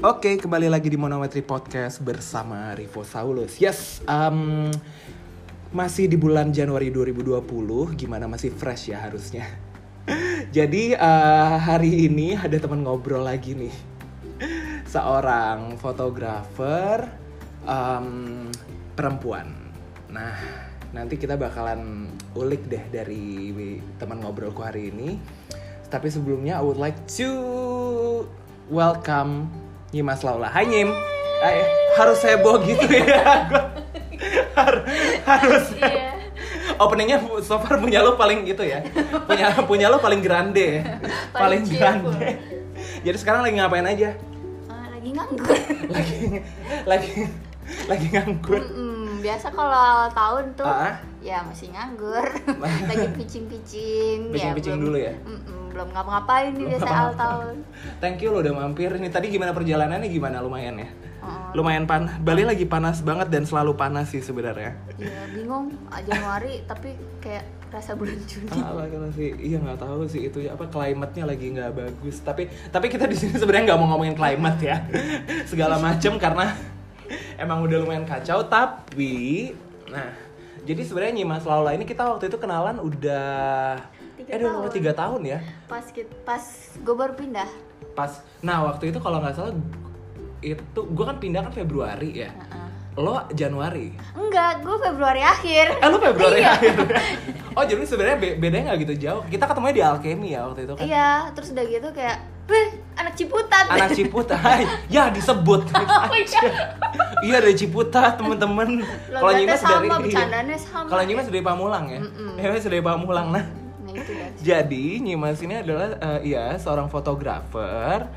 Oke, kembali lagi di Monometri Podcast bersama Rivo Saulus. Yes, um, masih di bulan Januari 2020, gimana masih fresh ya harusnya. Jadi uh, hari ini ada teman ngobrol lagi nih, seorang fotografer um, perempuan. Nah, nanti kita bakalan ulik deh dari teman ngobrolku hari ini. Tapi sebelumnya I would like to welcome Nyimas Laula. Hai Nyim. Hai, harus heboh gitu ya. Har- harus. Iya. Openingnya so far punya lo paling gitu ya. Punya punya lo paling grande. paling Paling grande. Jadi sekarang lagi ngapain aja? Ah, lagi nganggur. Lagi lagi lagi nganggur. Mm-mm, biasa kalau awal tahun tuh Ah. ya masih nganggur. lagi pitching-pitching. Pitching-pitching belum- dulu ya? Mm-mm, belum ngapa-ngapain nih biasa awal tahun. Thank you lo udah mampir. Ini tadi gimana perjalanannya gimana lumayan ya? Oh, Lumayan panas. Bali lagi panas banget dan selalu panas sih sebenarnya. ya bingung ah, Januari tapi kayak rasa bulan Juni. Ah, sih iya nggak tahu sih itu apa klimatnya lagi nggak bagus tapi tapi kita di sini sebenarnya nggak mau ngomongin klimat ya segala macam karena emang udah lumayan kacau tapi nah jadi sebenarnya Nyimas Laula ini kita waktu itu kenalan udah Tiga eh tahun. tiga tahun ya Pas pas gue baru pindah. pas nah waktu itu kalau nggak salah itu gue kan pindah kan Februari ya Heeh. lo Januari Enggak, gue Februari akhir. eh lo Februari Iya. akhir oh jadi sebenarnya be- bedanya nggak gitu jauh kita ketemunya di Alchemy ya waktu itu kan Iya, terus udah gitu kayak, anak Ciputat. anak Ciputat Hai, ya disebut Oh iya. iya dari Ciputat temen-temen kalau Nyimas dari sama. kalau Nyimas dari Pamulang ya Mm-mm. Nyimas dari Pamulang nah Nah itu dah. jadi Nyimas ini adalah eh, ya seorang fotografer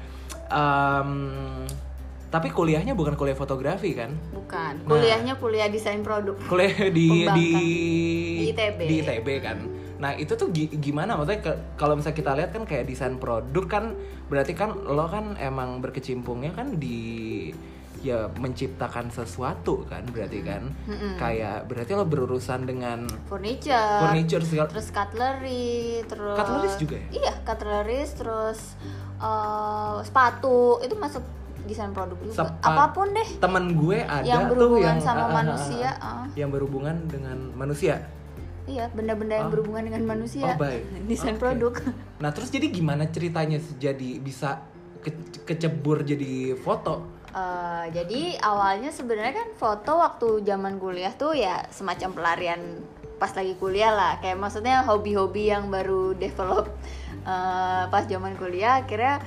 Em, tapi kuliahnya bukan kuliah fotografi kan Bukan. Nah. Kuliahnya kuliah desain produk. kuliah di di Di ITB. di ITB kan nah itu tuh gi- gimana maksudnya kalau misalnya kita lihat kan kayak desain produk kan berarti kan lo kan emang berkecimpungnya kan di ya menciptakan sesuatu kan berarti kan Mm-mm. kayak berarti lo berurusan dengan Furniture. furniture segala Terus cutlery, terus Cutleries juga ya? Iya, cutleries, terus eh, sepatu itu masuk desain produk juga. Sepat- Apa pun deh. temen gue ada Yang tuh berhubungan yang sama ah, manusia, ah. yang berhubungan dengan manusia Iya, benda-benda yang Oh. berhubungan dengan manusia. Oh, baik. Desain Oke. produk. Nah terus jadi gimana ceritanya jadi bisa ke- kecebur jadi foto? Eh, jadi awalnya sebenarnya kan foto waktu zaman kuliah tuh ya semacam pelarian pas lagi kuliah lah. Kayak maksudnya hobi-hobi yang baru develop eh, pas zaman kuliah. Akhirnya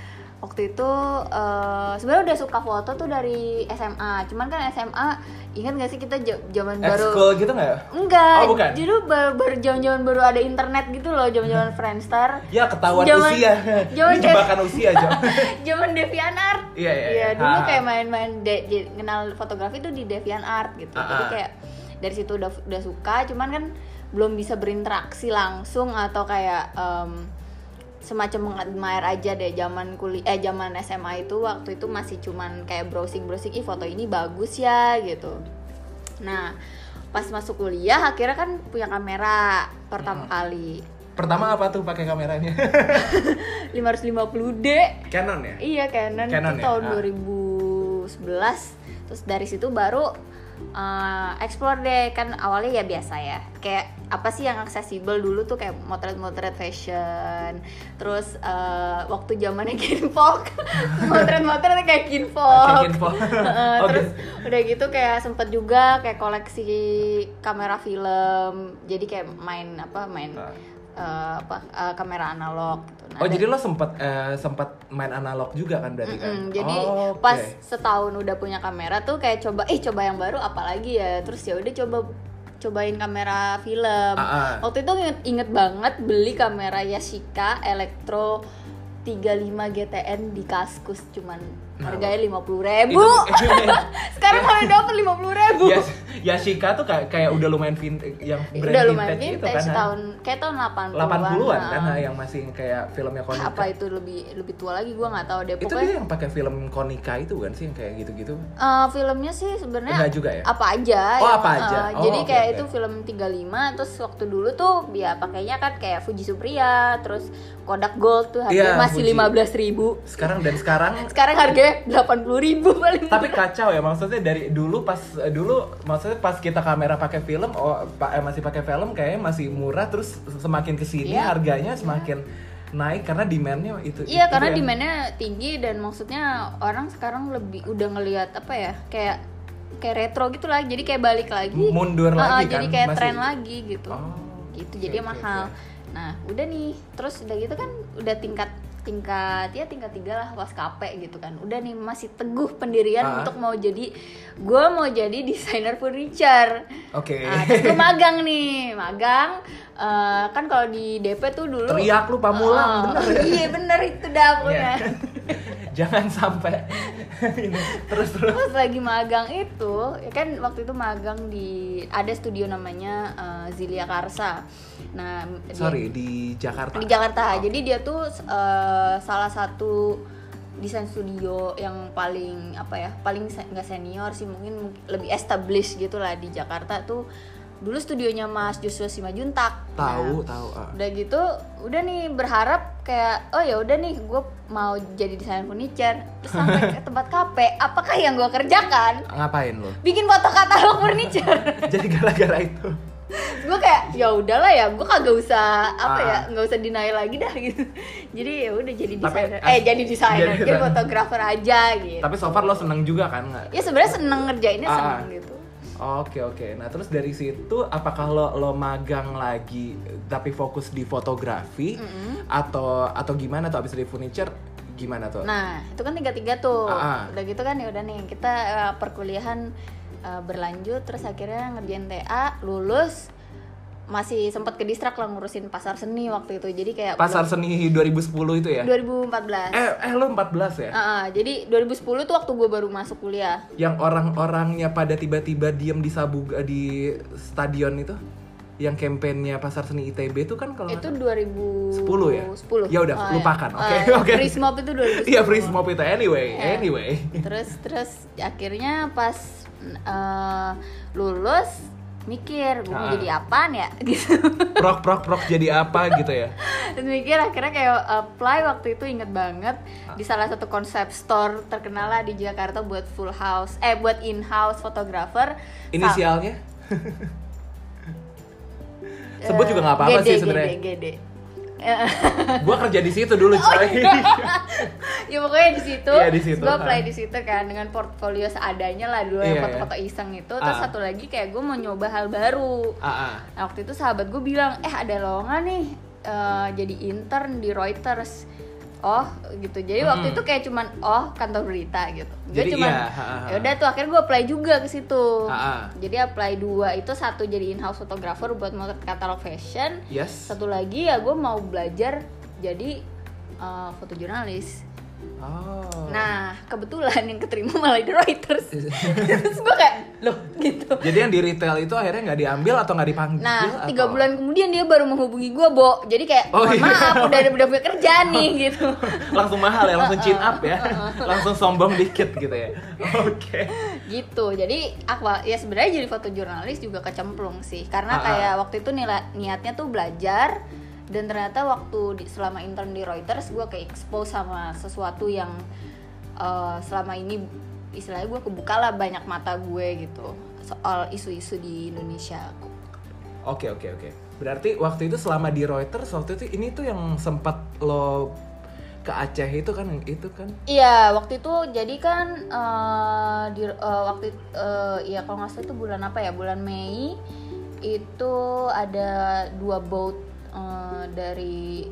waktu itu eh, sebenarnya udah suka foto tuh dari SMA cuman kan SMA ingat gak sih kita zaman baru gitu nggak? enggak Oh, bukan? jadi baru, baru zaman-zaman baru ada internet gitu loh zaman-zaman Friendster Ya ketahuan Zaman- usia. zaman jebakan usia zaman DeviantArt. Iya, iya, iya. dulu Ah. kayak main-main de- kenal fotografi tuh di DeviantArt gitu. Ah, Jadi kayak dari situ udah udah suka, cuman kan belum bisa berinteraksi langsung atau kayak em, semacam mengadmire aja deh zaman kuliah eh zaman SMA itu waktu itu masih cuman kayak browsing browsing ih foto ini bagus ya gitu. Nah, pas masuk kuliah akhirnya kan punya kamera pertama Hmm. kali. Pertama apa tuh pakai kameranya? 550D Canon ya? Iya Canon, Canon itu ya? tahun Ah. 2011 Terus dari situ baru uh, explore deh Kan awalnya ya biasa ya Kayak apa sih yang aksesibel dulu tuh kayak motret-motret fashion Terus uh, waktu zamannya kinfolk Motret-motret kayak kinfolk Oh, terus udah gitu kayak sempet juga kayak koleksi kamera film jadi kayak main apa main eh, apa eh, kamera analog gitu. Nah, Oh jadi lo sempet eh, sempet main analog juga kan berarti kan? Mm-mm, jadi Oh, oke. pas setahun udah punya kamera tuh kayak coba eh coba yang baru apalagi ya terus ya udah coba cobain kamera film ah. waktu itu inget, inget banget beli kamera Yashica Electro 35 GTN di Kaskus cuman harganya lima puluh ribu Itu- sekarang kalau dapet lima puluh ribu Yas, Yashica tuh kayak kayak udah lumayan vintage yang brand udah lumayan vintage, vintage, itu kan. tahun kayak tahun 80-an 80-an kan nah. yang masih kayak filmnya Konica. apa itu lebih lebih tua lagi gua nggak tahu deh Itu pokoknya dia yang pakai film Konica itu kan sih yang kayak gitu-gitu. Eh, filmnya sih sebenarnya Enggak juga ya? apa aja Oh, yang, apa aja. eh, Oh, jadi oke, kayak oke. itu film 35 terus waktu dulu tuh ya pakainya kan kayak Fuji Supriya terus Kodak Gold tuh harganya Iya, masih lima belas ribu Sekarang dan sekarang sekarang harganya delapan puluh ribu paling tapi kacau ya maksudnya dari dulu pas eh, dulu maksudnya pas kita kamera pakai film oh pa- eh, masih pakai film kayaknya masih murah terus semakin ke sini Iya. harganya semakin naik karena demandnya itu Iya itu karena yang- demandnya tinggi dan maksudnya orang sekarang lebih udah ngelihat apa ya kayak kayak retro gitu lah jadi kayak balik lagi. Mundur Ah, lagi jadi kan, kayak masih- tren lagi gitu. Oh, gitu oke, jadi oke, mahal. oke. nah udah nih terus udah gitu kan udah tingkat tingkat ya tingkat tiga lah waskape gitu kan udah nih masih teguh pendirian Ah. untuk mau jadi gue mau jadi desainer furniture oke Nah, terus gue magang nih, magang. eh, kan kalau di DP tuh dulu Teriak lu, Pamulang, Oh, bener ya? Iya bener itu dah pokoknya. Iya. jangan sampai terus terus Terus lagi magang itu, ya kan waktu itu magang di ada studio namanya eh, Zilia Karsa. Nah, dia- sorry di Jakarta di Jakarta. Jadi dia tuh eh, salah satu desain studio yang paling apa ya paling se- nggak senior sih mungkin mungkin lebih established gitu lah di Jakarta tuh dulu studionya Mas Joshua Simajuntak. Tahu Nah, tahu ah. udah gitu udah nih berharap kayak oh ya udah nih gue mau jadi desainer furniture. Terus sampai ke tempat kafe apakah yang gue kerjakan? Ngapain lo bikin foto katalog furniture. Jadi gara-gara itu? Gue kayak ya udahlah ya gue kagak usah apa Ah. ya nggak usah deny lagi dah gitu. Jadi ya udah jadi desainer. as- eh jadi desainer jadi fotografer aja gitu. Tapi so far lo seneng juga kan nggak? Ya sebenarnya seneng ngerjainnya Ah. seneng gitu Oke oke. Nah terus dari situ apakah lo lo magang lagi tapi fokus di fotografi atau atau gimana tuh abis dari furniture gimana tuh? Nah, itu kan tiga-tiga tuh. Ah, ah. Udah gitu kan ya udah nih kita eh, perkuliahan eh, berlanjut terus akhirnya ngerjain TA, lulus masih sempat ke distrak lah ngurusin pasar seni waktu itu. Jadi kayak Pasar seni 2010 itu ya? belum- 2014. Eh eh lo 14 ya? Ah, ah, jadi 2010 tuh waktu gue baru masuk kuliah. Yang orang-orangnya pada tiba-tiba diem di sabug di stadion itu? Yang kampanyenya Pasar Seni ITB itu kan kalau Itu nggak 2010 10 ya? 10. Ya udah, Ah, lupakan. Ah, Oke, yang oke. Free Smob itu 2010. Iya smoke itu anyway, Eh. anyway. terus terus akhirnya pas eh, lulus mikir gue mau Ah. jadi apaan ya gitu Prok prok prok jadi apa gitu ya? terus mikir akhirnya kayak apply waktu itu inget banget di salah satu konsep store terkenal lah di Jakarta buat full house eh buat in house fotografer Inisialnya? Sebut juga nggak apa-apa sih sebenarnya. Gua kerja di situ dulu coy. ya pokoknya di situ, Iya, di situ, gue apply ah. di situ kan dengan portfolio seadanya lah dulu Iya, yang foto-foto iseng itu terus Ah. satu lagi kayak gue mau nyoba hal baru ah, ah. Nah, waktu itu sahabat gue bilang, eh ada lowongan nih eh, jadi intern di Reuters. Oh gitu. Jadi waktu Hmm. itu kayak cuman oh kantor berita gitu. Gue Jadi cuman iya, ya udah tuh akhirnya gue apply juga ke situ. Ha, ha. Jadi apply dua itu satu jadi in house photographer buat motret katalog fashion. Yes. Satu lagi ya gue mau belajar jadi eh, fotojurnalis. Oh. Nah kebetulan yang keterima malah di Reuters. Terus gue kayak loh gitu. Jadi yang di retail itu akhirnya nggak diambil atau nggak dipanggil? Nah, tiga atau- bulan kemudian dia baru menghubungi gue, Bo. Jadi kayak, Oh, iya. maaf, udah udah punya kerjaan nih gitu. langsung mahal ya, langsung chin up ya, langsung sombong dikit gitu ya. Oke. gitu. Jadi aqua ya sebenarnya jadi fotojurnalis juga kecemplung sih. Karena Ah, ah. kayak waktu itu nila- niatnya tuh belajar dan ternyata waktu di, selama intern di Reuters gue kayak expose sama sesuatu yang eh, selama ini istilahnya gue kebuka lah banyak mata gue gitu soal isu-isu di Indonesia. Oke oke oke. Berarti waktu itu selama di Reuters waktu itu ini tuh yang sempat lo ke Aceh itu kan itu kan? Iya, waktu itu jadi kan eh, di eh, waktu eh, ya kalau nggak salah itu bulan apa ya? Bulan Mei itu ada dua boat eh, dari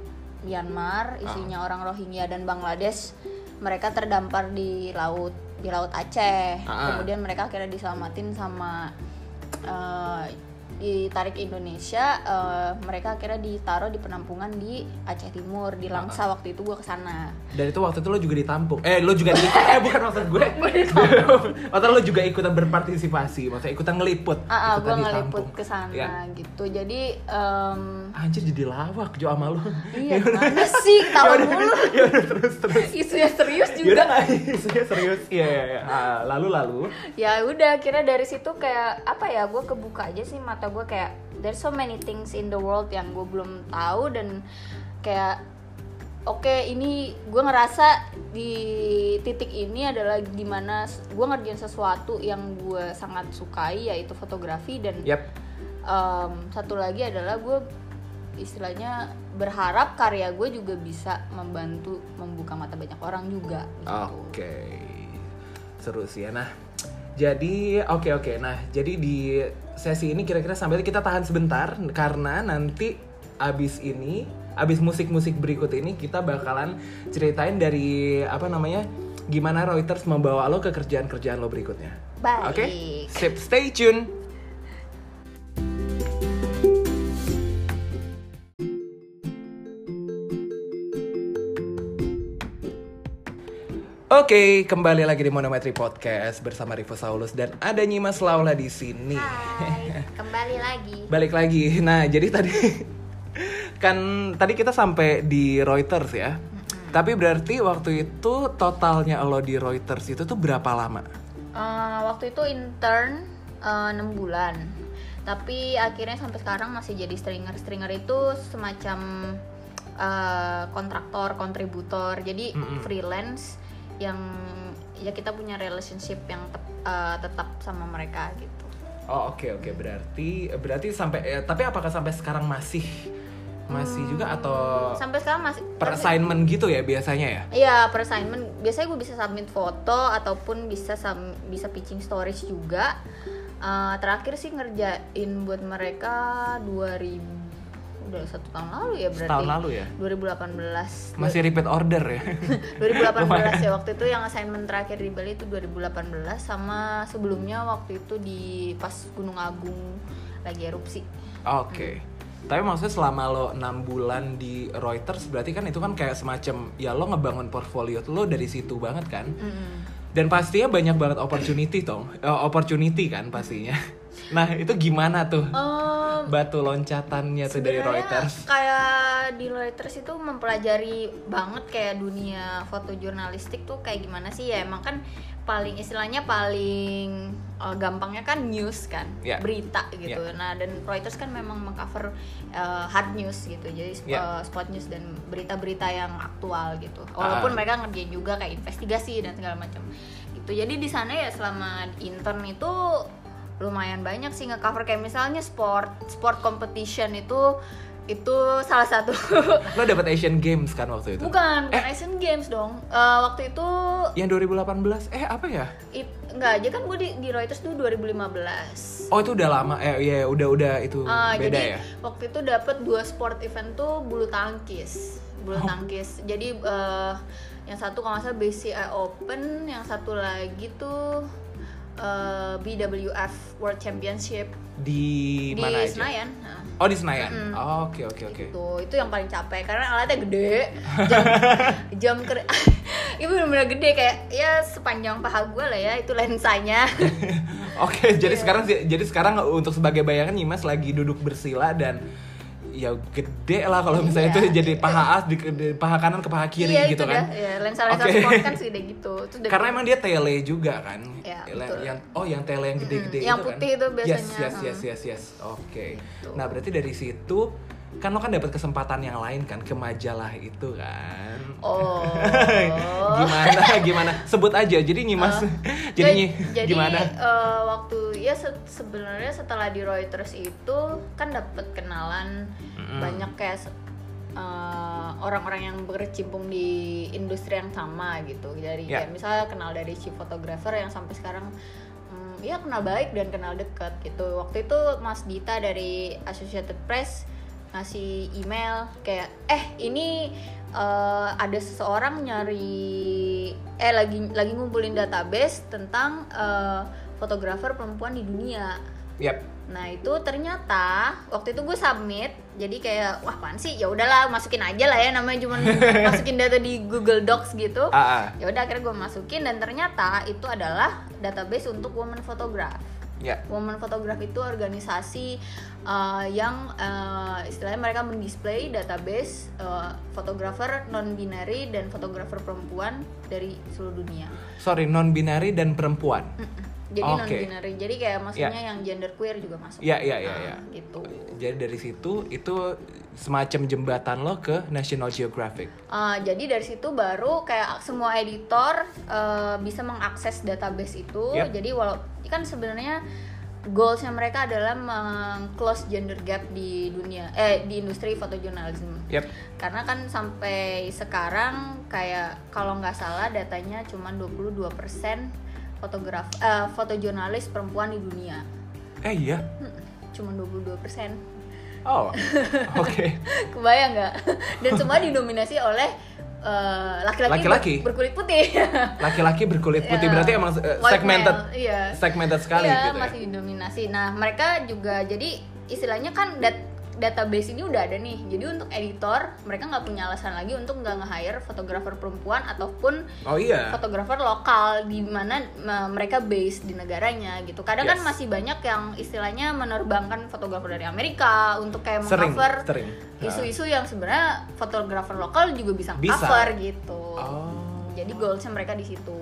Myanmar, isinya orang Rohingya dan Bangladesh. Mereka terdampar di laut di laut Aceh. Ah, ah. Kemudian mereka akhirnya diselamatin sama eh, ditarik Indonesia. eh, mereka akhirnya ditaruh di penampungan di Aceh Timur, di Langsa waktu itu gua ke sana. Dan itu waktu itu lo juga ditampung. Eh lo juga di eh bukan maksud gue. Maksud lo juga ikutan berpartisipasi, maksudnya ikutan ngeliput. Ah, ah, ikutan gue ngeliput ditampung. ke sana Iya. gitu. Jadi em, Anjir jadi lawak Jo sama lo. iya gimana sih tahu dulu ya udah terus terus. isunya serius Ya juga. udah nggak isunya serius. Iya iya. Ah, lalu lalu. Ya udah kira dari situ kayak apa ya gue kebuka aja sih mata gue kayak there's so many things in the world yang gue belum tahu dan kayak oke ini gue ngerasa di titik ini adalah di mana gue ngerjain sesuatu yang gue sangat sukai yaitu fotografi dan Yap. em, satu lagi adalah gue istilahnya berharap karya gue juga bisa membantu membuka mata banyak orang juga gitu. Oke. Seru sih ya. Nah, jadi oke oke. Nah, jadi di sesi ini kira-kira sampai kita tahan sebentar karena nanti abis ini, abis musik-musik berikut ini kita bakalan ceritain dari apa namanya? Gimana Reuters membawa lo ke kerjaan-kerjaan lo berikutnya. Baik. Oke? Sip, stay tune. Oke, kembali lagi di Monometri Podcast bersama Rivo Saulus dan ada Nyimas Laula di sini. Hai, kembali lagi. Balik lagi. Nah, jadi tadi kan tadi kita sampai di Reuters ya. Tapi berarti waktu itu totalnya lo di Reuters itu tuh berapa lama? Eh, waktu itu intern eh, 6 bulan. Tapi akhirnya sampai sekarang masih jadi stringer. Stringer itu semacam eh, kontraktor, kontributor. Jadi Mm-mm. freelance yang ya kita punya relationship yang tep- eh, tetap sama mereka gitu. Oh oke oke berarti berarti sampai eh, tapi apakah sampai sekarang masih masih juga atau Sampai sekarang masih per assignment gitu ya biasanya ya? Iya, per assignment biasanya gue bisa submit foto ataupun bisa sum- bisa pitching stories juga. Eh, terakhir sih ngerjain buat mereka 2000 udah satu tahun lalu ya berarti. Setahun lalu ya? 2018. Masih repeat order ya? 2018 ya waktu itu yang assignment terakhir di Bali itu 2018 sama sebelumnya waktu itu di pas Gunung Agung lagi erupsi. Oke. Tapi maksudnya selama lo 6 bulan di Reuters berarti kan itu kan kayak semacam ya lo ngebangun portfolio lo dari situ banget kan? Mm-mm. Dan pastinya banyak banget opportunity tong, Eh, opportunity kan pastinya. Nah itu gimana tuh Em, batu loncatannya tuh dari Reuters? kayak di Reuters itu mempelajari banget kayak dunia foto jurnalistik tuh kayak gimana sih? Ya emang kan paling istilahnya paling eh, gampangnya kan news kan Ya. berita gitu. Nah dan Reuters kan memang mengcover eh, hard news gitu. Jadi sp- Ya. eh, spot news dan berita-berita yang aktual gitu. Walaupun Ah. mereka ngerjain juga kayak investigasi dan segala macam gitu. Jadi di sana ya selama intern itu lumayan banyak sih nge-cover. Kayak misalnya sport sport competition itu itu salah satu Lo dapet Asian Games kan waktu itu? bukan bukan Asian Games dong Eh, waktu itu Yang 2018? Eh apa ya? it, enggak aja kan gue di, di Reuters tuh 2015 Oh itu udah lama, eh ya udah udah itu Ah, beda jadi ya? waktu itu dapat dua sport event tuh bulu tangkis bulu Oh. tangkis jadi eh, yang satu kalau nggak salah BCI Open yang satu lagi tuh eh, BWF World Championship Di, di mana aja? Senayan Oh di Senayan. Oh, Oke oke oke. itu itu yang paling capek karena alatnya gede jam jam ker itu bener-bener gede kayak ya sepanjang paha gue lah ya itu lensanya Oke, jadi Iya. sekarang jadi sekarang untuk sebagai bayangan Nyimas lagi duduk bersila dan ya gede lah kalau misalnya Iya. itu jadi paha as di, di paha kanan ke paha kiri iya gitu itu kan. dah ya, lensa lensa Oke. sport kan segede gitu udah Karena emang dia tele juga kan. Iya, betul. Yang oh yang tele yang gede-gede Mm-mm, yang itu putih kan. itu Yes, biasanya, yes, hmm. yes, yes, yes. Oke. Gitu. Nah, berarti dari situ kan lo kan dapat kesempatan yang lain kan ke majalah itu kan. oh. Gimana gimana? Sebut aja jadi nyimas. Jadi nyi- jadi gimana? eh, waktu ya se- sebenarnya setelah di Reuters itu kan dapat kenalan Mm-mm. banyak kayak eh, orang-orang yang berkecimpung di industri yang sama gitu. Dari Ya. kayak misalnya kenal dari si fotografer yang sampai sekarang hmm, ya kenal baik dan kenal dekat gitu. Waktu itu Mas Dita dari Associated Press ngasih email kayak eh ini eh, ada seseorang nyari eh lagi lagi ngumpulin database tentang eh, fotografer perempuan di dunia Yap. Nah itu ternyata waktu itu gue submit, jadi kayak wah apaan sih? Ya udahlah masukin aja lah ya namanya cuma masukin data di Google Docs gitu. Ah, ah. Ya udah akhirnya gue masukin dan ternyata itu adalah database untuk woman photograph. Ya. Woman Photograph itu organisasi uh, yang uh, istilahnya mereka mendisplay database uh, fotografer non binary dan fotografer perempuan dari seluruh dunia. Sorry, non binary dan perempuan. Mm-mm. Jadi Oke. non binary jadi kayak maksudnya yang gender queer juga masuk Iya, iya, iya, Nah, iya. gitu Jadi dari situ itu semacam jembatan lo ke National Geographic. Uh, jadi dari situ baru kayak semua editor uh, bisa mengakses database itu. Yep. Jadi walau kan sebenarnya goalsnya mereka adalah meng-close gender gap di dunia eh di industri fotojurnalism. Yep. Karena kan sampai sekarang kayak kalau nggak salah datanya cuma 22% fotograf eh, fotojurnalis perempuan di dunia. Eh iya. Cuma 22%. Oh. Oke. Kebayang nggak? Dan semua didominasi oleh eh, laki-laki Laki-laki? ber- berkulit putih. Laki-laki berkulit putih Ya, berarti emang uh, segmented. iya. Segmented sekali Iya, gitu ya. masih didominasi. Nah, mereka juga jadi istilahnya kan dat- database ini udah ada nih. Jadi untuk editor mereka nggak punya alasan lagi untuk nggak nge-hire fotografer perempuan ataupun Oh iya. fotografer lokal di mana me- mereka base di negaranya gitu. Kadang kan Yes. masih banyak yang istilahnya menerbangkan fotografer dari Amerika untuk kayak mengcover isu-isu yang sebenarnya fotografer lokal juga bisa, Bisa. cover gitu. Oh. Jadi goalsnya mereka di situ.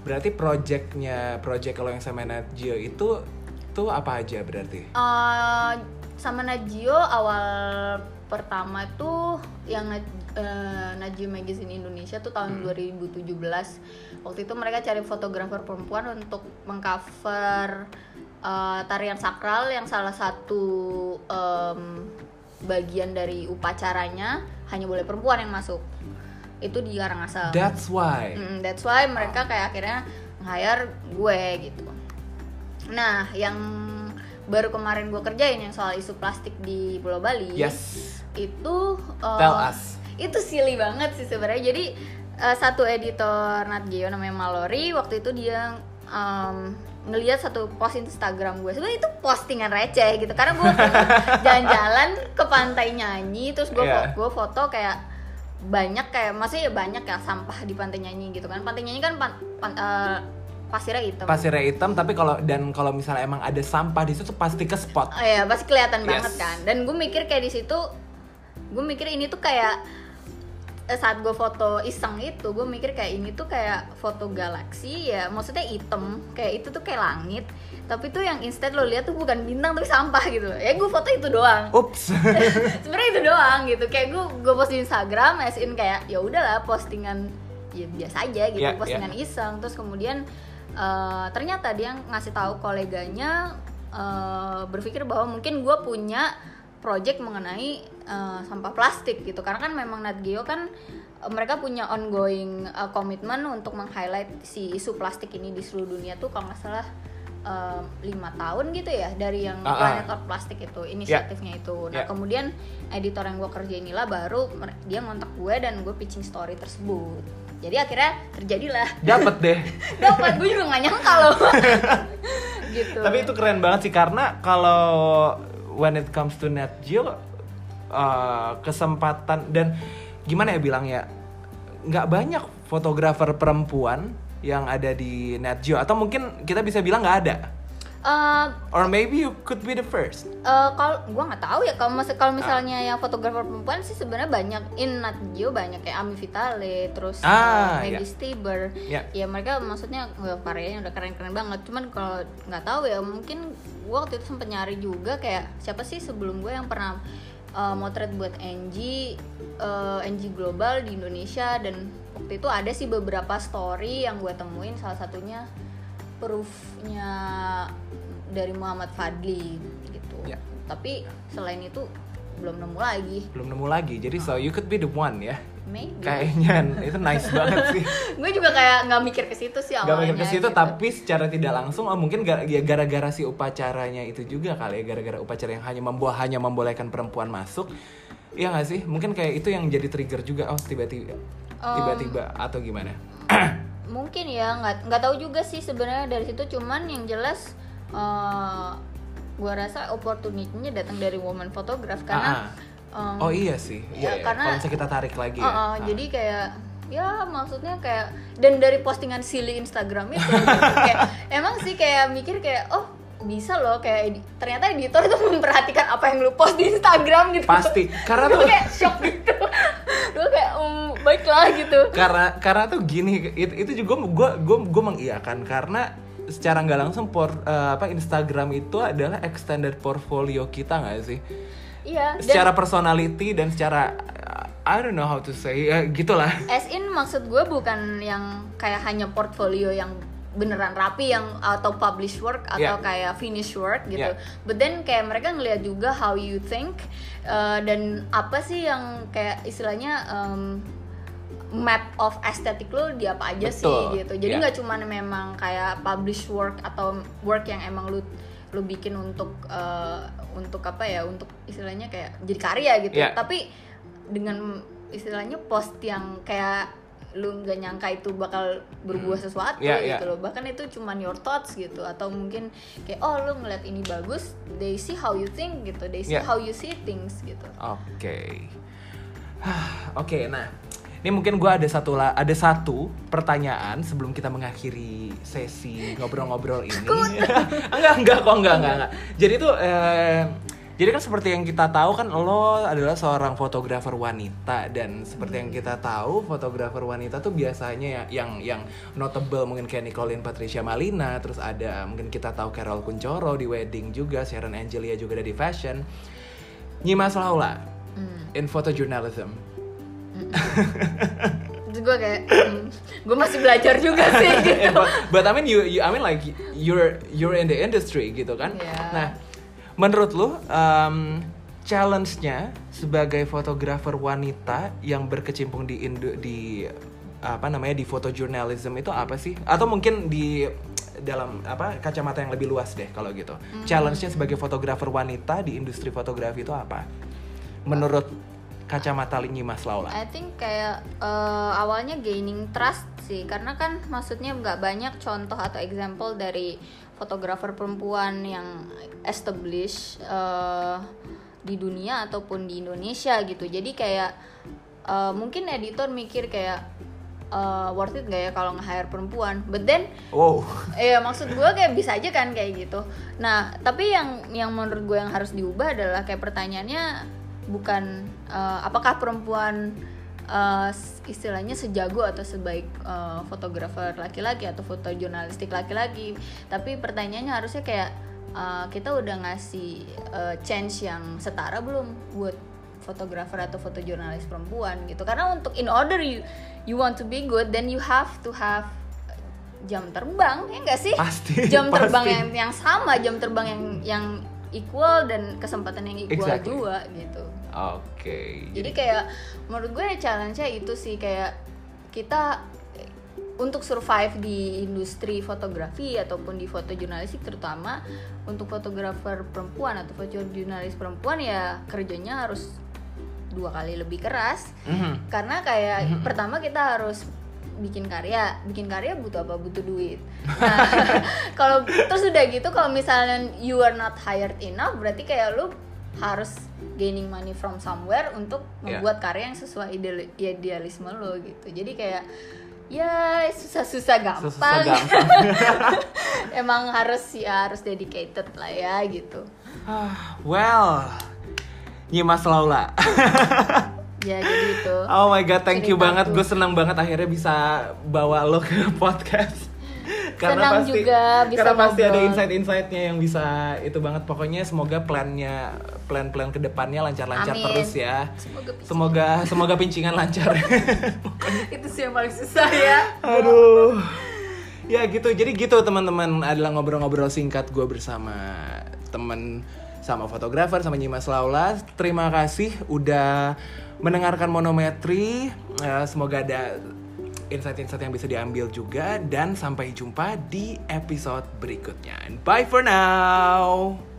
Berarti projectnya, project kalau yang sama Nat Geo itu tuh apa aja berarti? Eh, sama Najio awal pertama tuh yang eh, Najio Magazine Indonesia tuh tahun 2017 waktu itu mereka cari fotografer perempuan untuk mengcover eh, tarian sakral yang salah satu em, bagian dari upacaranya hanya boleh perempuan yang masuk itu di Karangasem That's why. Mm, that's why mereka kayak akhirnya nge-hire gue gitu. Nah, yang baru kemarin gue kerjain yang soal isu plastik di Pulau Bali. Yes. Itu uh, Tell us. Itu silly banget sih sebenarnya. Jadi uh, satu editor Nat Geo namanya Mallory waktu itu dia um, ngelihat satu post Instagram gue sebenarnya itu postingan receh gitu karena gue jalan-jalan ke pantai nyanyi terus gue Iya. gue foto kayak banyak kayak maksudnya ya banyak ya sampah di pantai nyanyi gitu kan pantai nyanyi kan pan, pan- eh, pasirnya hitam. Pasirnya hitam tapi kalau dan kalau misalnya emang ada sampah di situ pasti ke spot. Oh ya pasti kelihatan Yes. banget kan. Dan gue mikir kayak di situ gue mikir ini tuh kayak eh, saat gue foto iseng itu gue mikir kayak ini tuh kayak foto galaksi ya maksudnya hitam. Kayak itu tuh kayak langit. Tapi tuh yang instead lo lihat tuh bukan bintang tapi sampah gitu ya gue foto itu doang. Ups. sebenarnya itu doang gitu. Kayak gue gue post di Instagram as in kayak ya udahlah postingan ya biasa aja gitu Iya, postingan iseng. Terus kemudian eh, ternyata dia ngasih tahu koleganya eh, berpikir bahwa mungkin gue punya project mengenai eh, sampah plastik gitu karena kan memang Nat Geo kan mereka punya ongoing komitmen untuk meng-highlight si isu plastik ini di seluruh dunia tuh kalau nggak salah lima tahun gitu ya dari yang ah. Planet Plastik itu inisiatifnya itu nah Ya. kemudian editor yang gue kerja inilah baru dia ngontak gue dan gue pitching story tersebut jadi akhirnya terjadilah. Dapat deh. dapat gue juga nggak nyangka loh. Gitu. Tapi itu keren banget sih karena kalau when it comes to Nat Geo uh, kesempatan dan gimana ya bilangnya nggak banyak fotografer perempuan yang ada di Nat Geo. Atau mungkin kita bisa bilang nggak ada Eh, or maybe you could be the first. eh, kalau gue nggak tahu ya kalau kalau misalnya yang fotografer perempuan sih sebenarnya banyak in Nat Geo banyak kayak Ami Vitale terus Ah, eh, ya. Maggie Stiber Ya. ya mereka maksudnya wah, karyanya udah keren-keren banget cuman kalau nggak tahu ya mungkin gue waktu itu sempet nyari juga kayak siapa sih sebelum gue yang pernah uh, motret buat NG uh, NG Global di Indonesia dan waktu itu ada sih beberapa story yang gue temuin salah satunya proofnya dari Muhammad Fadli gitu Ya. tapi selain itu belum nemu lagi Belum nemu lagi. Jadi so you could be the one ya. maybe Kayaknya itu nice banget sih. gue juga kayak nggak mikir ke situ sih Gak awalnya mikir ke situ gitu. tapi secara tidak langsung oh mungkin ya gara-gara si upacaranya itu juga kali ya gara-gara upacara yang hanya membawa hanya membolehkan perempuan masuk Iya gak sih? Mungkin kayak itu yang jadi trigger juga oh tiba-tiba tiba-tiba atau gimana? mungkin ya nggak nggak tahu juga sih sebenarnya dari situ cuman yang jelas eh gue rasa opportunity-nya datang dari woman photograph karena em, oh iya sih. ya, Iya, iya. karena- kalau kita tarik lagi eh, ya. Ah. jadi kayak ya maksudnya kayak dan dari postingan silly Instagram itu gitu, kayak emang sih kayak mikir kayak oh bisa loh kayak edi- ternyata editor tuh memperhatikan apa yang lu post di Instagram gitu Pasti, karena tuh- kayak shock gitu gue kayak um, baiklah gitu karena karena tuh gini itu, itu juga gue gue gue mengiyakan karena secara nggak langsung por, eh, apa Instagram itu adalah extended portfolio kita nggak sih? iya dan Secara personality dan secara uh, I don't know how to say ya gitulah. as in maksud gue bukan yang kayak hanya portfolio yang beneran rapi yang atau publish work atau Yeah. kayak finish work gitu. Yeah. But then kayak mereka ngelihat juga how you think uh, dan apa sih yang kayak istilahnya um, map of aesthetic lo di apa aja sih Betul. gitu. Jadi Yeah. nggak cuman memang kayak publish work atau work yang emang lu lu bikin untuk uh, untuk apa ya untuk istilahnya kayak jadi karya gitu. Yeah. Tapi dengan istilahnya post yang kayak lu nggak nyangka itu bakal berbuah sesuatu Yeah, yeah. gitu loh bahkan itu cuman your thoughts gitu atau mungkin kayak oh lu ngeliat ini bagus they see how you think gitu they see Yeah. how you see things gitu Oke. Hah, Oke, nah ini mungkin gue ada satu la- ada satu pertanyaan sebelum kita mengakhiri sesi ngobrol-ngobrol ini. enggak, enggak kok, enggak, enggak, enggak. Jadi tuh, eh, jadi kan seperti yang kita tahu kan lo adalah seorang fotografer wanita dan seperti yang kita tahu fotografer wanita tuh biasanya ya, yang yang notable mungkin kayak Nicolin Patricia Malina, terus ada mungkin kita tahu Carol Kuncoro di wedding juga, Sharon Angelia juga ada di fashion. Nyimas Laula hmm. in photojournalism. terus gue kayak hmm, gue masih belajar juga sih gitu but, but I mean you, you I mean like you're you're in the industry gitu kan. Iya. Nah, menurut lu um, challenge-nya sebagai fotografer wanita yang berkecimpung di Indo di apa namanya di photojournalism itu apa sih? Atau mungkin di dalam apa kacamata yang lebih luas deh kalau gitu. Hmm. Challenge-nya sebagai fotografer wanita di industri fotografi itu apa? Menurut kacamata Nyimas Laula. I think kayak eh, awalnya gaining trust sih karena kan maksudnya nggak banyak contoh atau example dari fotografer perempuan yang established eh, di dunia ataupun di Indonesia gitu jadi kayak eh, mungkin editor mikir kayak eh, worth it gak ya kalau nge-hire perempuan but then Wow. Iya maksud gue kayak bisa aja kan kayak gitu. Nah tapi yang yang menurut gue yang harus diubah adalah kayak pertanyaannya bukan eh, apakah perempuan s- istilahnya sejago atau sebaik eh, fotografer laki-laki atau foto jurnalistik laki-laki. Tapi pertanyaannya harusnya kayak eh, kita udah ngasih eh, chance yang setara belum buat fotografer atau fotojurnalis perempuan gitu. Karena untuk in order you you want to be good then you have to have jam terbang ya enggak sih Pasti, jam terbang pasti. yang yang sama jam terbang yang yang equal dan kesempatan yang equal Exactly. juga gitu Oke. jadi kayak menurut gue challenge-nya itu sih kayak kita untuk survive di industri fotografi ataupun di foto jurnalistik terutama untuk fotografer perempuan atau foto jurnalis perempuan ya kerjanya harus dua kali lebih keras. Mhm. karena kayak pertama kita harus bikin karya. Bikin karya butuh apa? Butuh duit. Nah kalau terus udah gitu kalau misalnya you are not hired enough berarti kayak lu harus gaining money from somewhere untuk Yeah. membuat karya yang sesuai ideal- idealisme lo gitu jadi kayak ya susah-susah gampang, Susah gampang. emang harus ya harus dedicated lah ya gitu Ah, well, Nyimas Laula. ya jadi itu Oh my god, thank you banget. Gue senang banget akhirnya bisa bawa lo ke podcast. Senang juga bisa karena pasti ada ngobrol. insight-insightnya yang bisa itu banget. Pokoknya semoga plannya, plan-plan ke depannya lancar-lancar Amin. terus ya. semoga bisa. Semoga semoga pincingan lancar. itu sih yang paling susah ya Aduh. Ya gitu. Jadi gitu teman-teman adalah ngobrol-ngobrol singkat gue bersama temen sama fotografer sama Nyimas Laula. Terima kasih udah mendengarkan monometri. Eh, semoga ada insight-insight yang bisa diambil juga dan sampai jumpa di episode berikutnya. Bye for now.